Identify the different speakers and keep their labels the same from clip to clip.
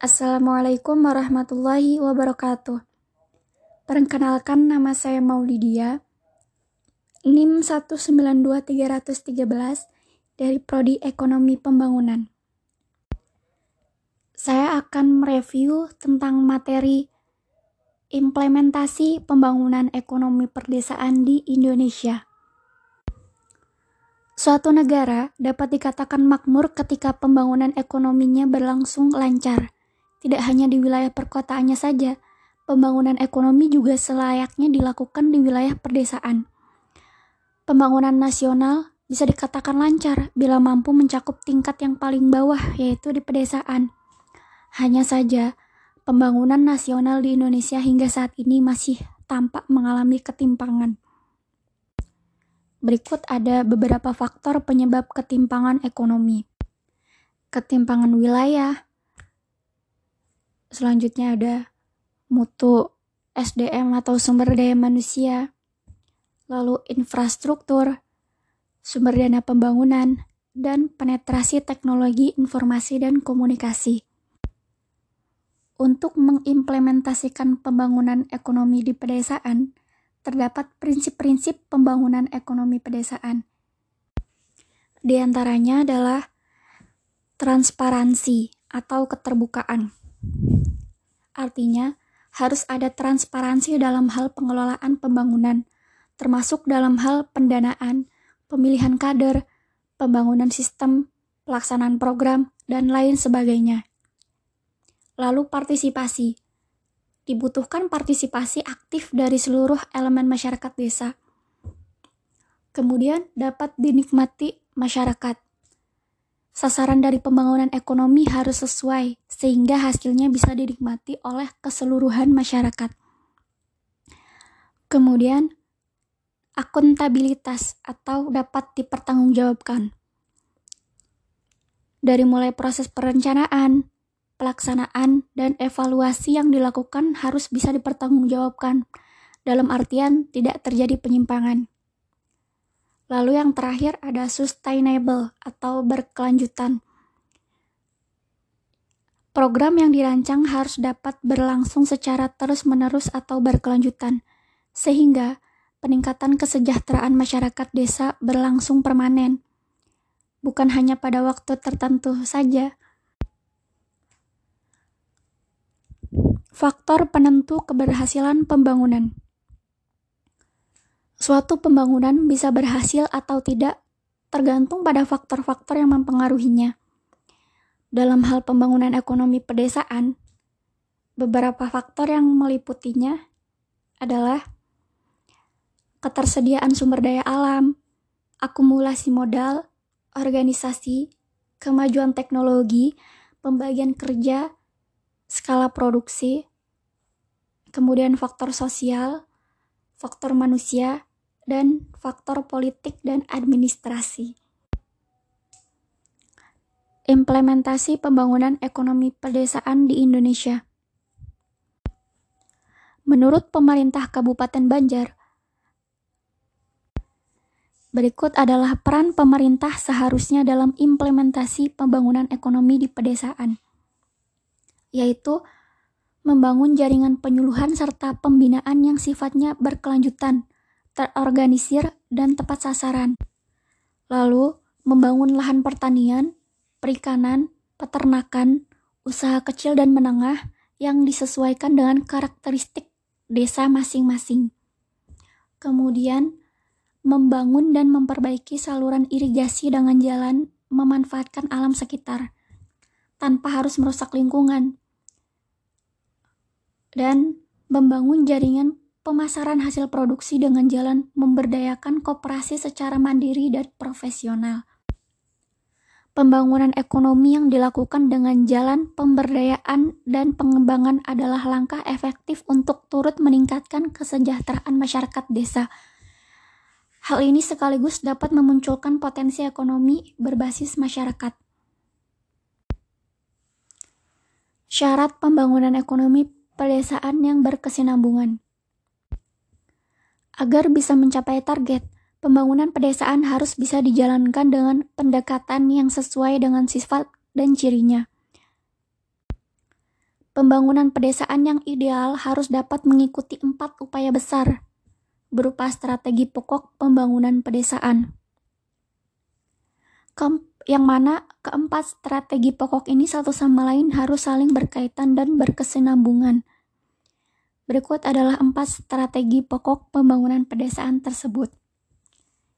Speaker 1: Assalamualaikum warahmatullahi wabarakatuh. Perkenalkan nama saya Maulidia, NIM 192.313 dari Prodi Ekonomi Pembangunan. Saya akan mereview tentang materi implementasi pembangunan ekonomi perdesaan di Indonesia. Suatu negara dapat dikatakan makmur ketika pembangunan ekonominya berlangsung lancar tidak hanya di wilayah perkotaannya saja, pembangunan ekonomi juga selayaknya dilakukan di wilayah perdesaan. Pembangunan nasional bisa dikatakan lancar bila mampu mencakup tingkat yang paling bawah, yaitu di pedesaan. Hanya saja, pembangunan nasional di Indonesia hingga saat ini masih tampak mengalami ketimpangan. Berikut ada beberapa faktor penyebab ketimpangan ekonomi. Ketimpangan wilayah, Selanjutnya ada mutu SDM atau sumber daya manusia, lalu infrastruktur, sumber dana pembangunan, dan penetrasi teknologi informasi dan komunikasi. Untuk mengimplementasikan pembangunan ekonomi di pedesaan, terdapat prinsip-prinsip pembangunan ekonomi pedesaan. Di antaranya adalah transparansi atau keterbukaan. Artinya, harus ada transparansi dalam hal pengelolaan pembangunan, termasuk dalam hal pendanaan, pemilihan kader, pembangunan sistem, pelaksanaan program, dan lain sebagainya. Lalu partisipasi. Dibutuhkan partisipasi aktif dari seluruh elemen masyarakat desa. Kemudian dapat dinikmati masyarakat sasaran dari pembangunan ekonomi harus sesuai sehingga hasilnya bisa dinikmati oleh keseluruhan masyarakat. Kemudian, akuntabilitas atau dapat dipertanggungjawabkan. Dari mulai proses perencanaan, pelaksanaan, dan evaluasi yang dilakukan harus bisa dipertanggungjawabkan, dalam artian tidak terjadi penyimpangan. Lalu yang terakhir ada sustainable atau berkelanjutan. Program yang dirancang harus dapat berlangsung secara terus-menerus atau berkelanjutan, sehingga peningkatan kesejahteraan masyarakat desa berlangsung permanen, bukan hanya pada waktu tertentu saja. Faktor penentu keberhasilan pembangunan. Suatu pembangunan bisa berhasil atau tidak tergantung pada faktor-faktor yang mempengaruhinya. Dalam hal pembangunan ekonomi pedesaan, beberapa faktor yang meliputinya adalah ketersediaan sumber daya alam, akumulasi modal, organisasi, kemajuan teknologi, pembagian kerja, skala produksi, kemudian faktor sosial, faktor manusia, dan faktor politik dan administrasi. Implementasi pembangunan ekonomi pedesaan di Indonesia. Menurut pemerintah Kabupaten Banjar, berikut adalah peran pemerintah seharusnya dalam implementasi pembangunan ekonomi di pedesaan, yaitu membangun jaringan penyuluhan serta pembinaan yang sifatnya berkelanjutan terorganisir, dan tepat sasaran. Lalu, membangun lahan pertanian, perikanan, peternakan, usaha kecil dan menengah yang disesuaikan dengan karakteristik desa masing-masing. Kemudian, membangun dan memperbaiki saluran irigasi dengan jalan memanfaatkan alam sekitar tanpa harus merusak lingkungan dan membangun jaringan pemasaran hasil produksi dengan jalan memberdayakan koperasi secara mandiri dan profesional. Pembangunan ekonomi yang dilakukan dengan jalan pemberdayaan dan pengembangan adalah langkah efektif untuk turut meningkatkan kesejahteraan masyarakat desa. Hal ini sekaligus dapat memunculkan potensi ekonomi berbasis masyarakat. Syarat pembangunan ekonomi pedesaan yang berkesinambungan. Agar bisa mencapai target, pembangunan pedesaan harus bisa dijalankan dengan pendekatan yang sesuai dengan sifat dan cirinya. Pembangunan pedesaan yang ideal harus dapat mengikuti empat upaya besar berupa strategi pokok pembangunan pedesaan. Yang mana keempat strategi pokok ini satu sama lain harus saling berkaitan dan berkesinambungan. Berikut adalah empat strategi pokok pembangunan pedesaan tersebut.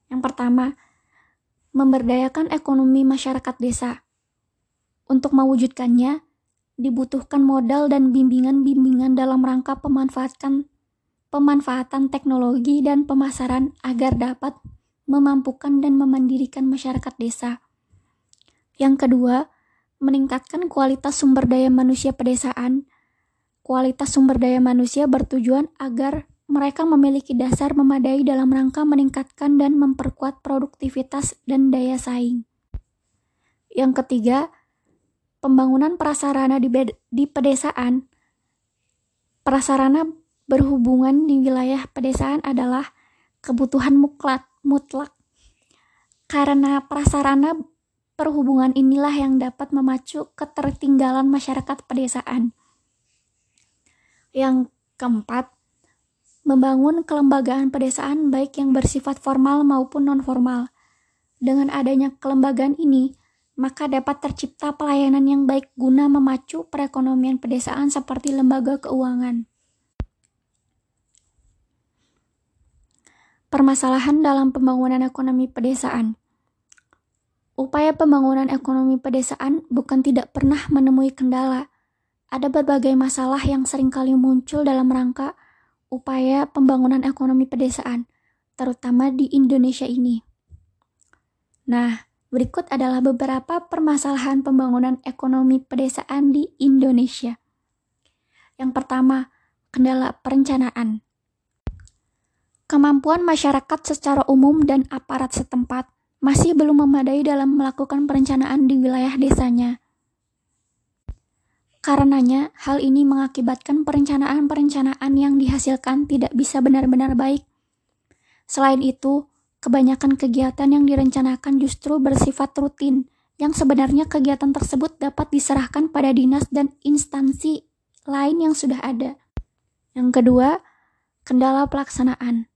Speaker 1: Yang pertama, memberdayakan ekonomi masyarakat desa. Untuk mewujudkannya, dibutuhkan modal dan bimbingan-bimbingan dalam rangka pemanfaatan pemanfaatan teknologi dan pemasaran agar dapat memampukan dan memandirikan masyarakat desa. Yang kedua, meningkatkan kualitas sumber daya manusia pedesaan. Kualitas sumber daya manusia bertujuan agar mereka memiliki dasar memadai dalam rangka meningkatkan dan memperkuat produktivitas dan daya saing. Yang ketiga, pembangunan prasarana di, di pedesaan. Prasarana berhubungan di wilayah pedesaan adalah kebutuhan mutlak, mutlak. Karena prasarana perhubungan inilah yang dapat memacu ketertinggalan masyarakat pedesaan. Yang keempat, membangun kelembagaan pedesaan baik yang bersifat formal maupun non-formal. Dengan adanya kelembagaan ini, maka dapat tercipta pelayanan yang baik guna memacu perekonomian pedesaan seperti lembaga keuangan. Permasalahan dalam pembangunan ekonomi pedesaan. Upaya pembangunan ekonomi pedesaan bukan tidak pernah menemui kendala. Ada berbagai masalah yang sering kali muncul dalam rangka upaya pembangunan ekonomi pedesaan, terutama di Indonesia ini. Nah, berikut adalah beberapa permasalahan pembangunan ekonomi pedesaan di Indonesia. Yang pertama, kendala perencanaan. Kemampuan masyarakat secara umum dan aparat setempat masih belum memadai dalam melakukan perencanaan di wilayah desanya. Karenanya, hal ini mengakibatkan perencanaan-perencanaan yang dihasilkan tidak bisa benar-benar baik. Selain itu, kebanyakan kegiatan yang direncanakan justru bersifat rutin, yang sebenarnya kegiatan tersebut dapat diserahkan pada dinas dan instansi lain yang sudah ada. Yang kedua, kendala pelaksanaan.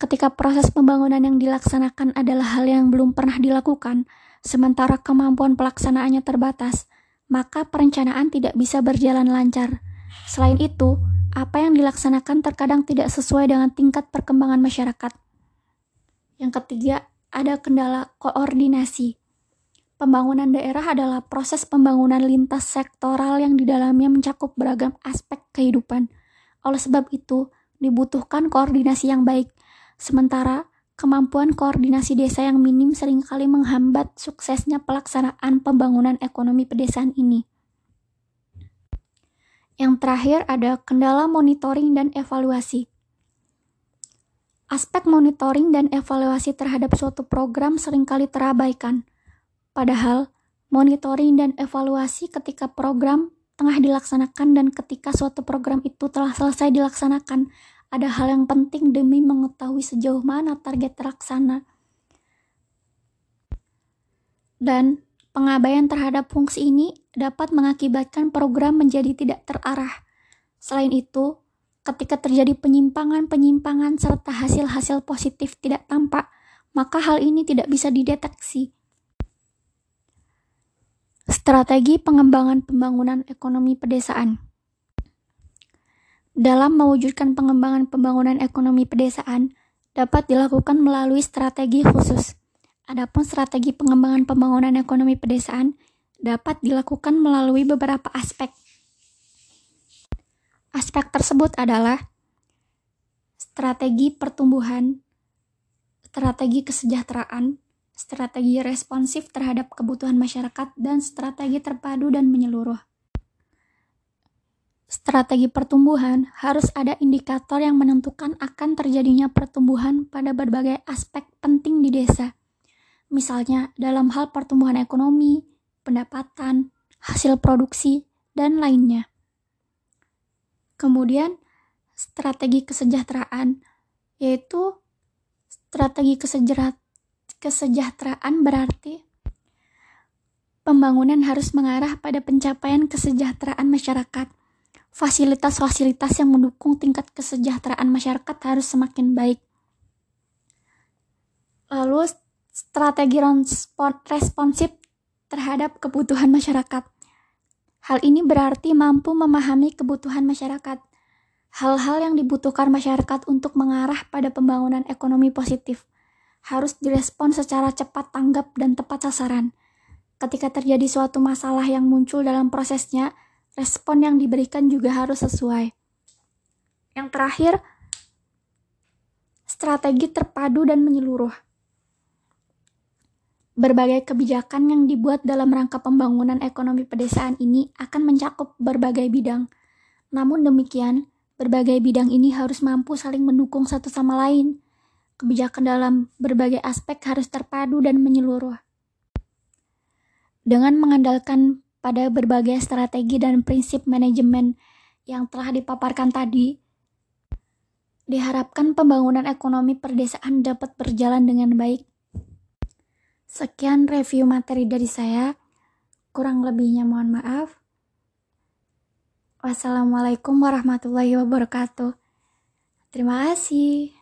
Speaker 1: Ketika proses pembangunan yang dilaksanakan adalah hal yang belum pernah dilakukan, sementara kemampuan pelaksanaannya terbatas, maka perencanaan tidak bisa berjalan lancar. Selain itu, apa yang dilaksanakan terkadang tidak sesuai dengan tingkat perkembangan masyarakat. Yang ketiga, ada kendala koordinasi. Pembangunan daerah adalah proses pembangunan lintas sektoral yang di dalamnya mencakup beragam aspek kehidupan. Oleh sebab itu, dibutuhkan koordinasi yang baik. Sementara kemampuan koordinasi desa yang minim sering kali menghambat suksesnya pelaksanaan pembangunan ekonomi pedesaan ini. Yang terakhir ada kendala monitoring dan evaluasi. Aspek monitoring dan evaluasi terhadap suatu program sering kali terabaikan. Padahal, monitoring dan evaluasi ketika program tengah dilaksanakan dan ketika suatu program itu telah selesai dilaksanakan ada hal yang penting demi mengetahui sejauh mana target terlaksana. Dan pengabaian terhadap fungsi ini dapat mengakibatkan program menjadi tidak terarah. Selain itu, ketika terjadi penyimpangan-penyimpangan serta hasil-hasil positif tidak tampak, maka hal ini tidak bisa dideteksi. Strategi pengembangan pembangunan ekonomi pedesaan. Dalam mewujudkan pengembangan pembangunan ekonomi pedesaan dapat dilakukan melalui strategi khusus. Adapun strategi pengembangan pembangunan ekonomi pedesaan dapat dilakukan melalui beberapa aspek. Aspek tersebut adalah strategi pertumbuhan, strategi kesejahteraan, strategi responsif terhadap kebutuhan masyarakat, dan strategi terpadu dan menyeluruh strategi pertumbuhan harus ada indikator yang menentukan akan terjadinya pertumbuhan pada berbagai aspek penting di desa. Misalnya dalam hal pertumbuhan ekonomi, pendapatan, hasil produksi, dan lainnya. Kemudian, strategi kesejahteraan yaitu strategi kesejahteraan berarti pembangunan harus mengarah pada pencapaian kesejahteraan masyarakat. Fasilitas-fasilitas yang mendukung tingkat kesejahteraan masyarakat harus semakin baik. Lalu, strategi responsif terhadap kebutuhan masyarakat. Hal ini berarti mampu memahami kebutuhan masyarakat. Hal-hal yang dibutuhkan masyarakat untuk mengarah pada pembangunan ekonomi positif harus direspon secara cepat tanggap dan tepat sasaran. Ketika terjadi suatu masalah yang muncul dalam prosesnya, respon yang diberikan juga harus sesuai. Yang terakhir, strategi terpadu dan menyeluruh. Berbagai kebijakan yang dibuat dalam rangka pembangunan ekonomi pedesaan ini akan mencakup berbagai bidang. Namun demikian, berbagai bidang ini harus mampu saling mendukung satu sama lain. Kebijakan dalam berbagai aspek harus terpadu dan menyeluruh. Dengan mengandalkan pada berbagai strategi dan prinsip manajemen yang telah dipaparkan tadi, diharapkan pembangunan ekonomi perdesaan dapat berjalan dengan baik Sekian review materi dari saya. Kurang lebihnya mohon maaf. Wassalamualaikum warahmatullahi wabarakatuh. Terima kasih.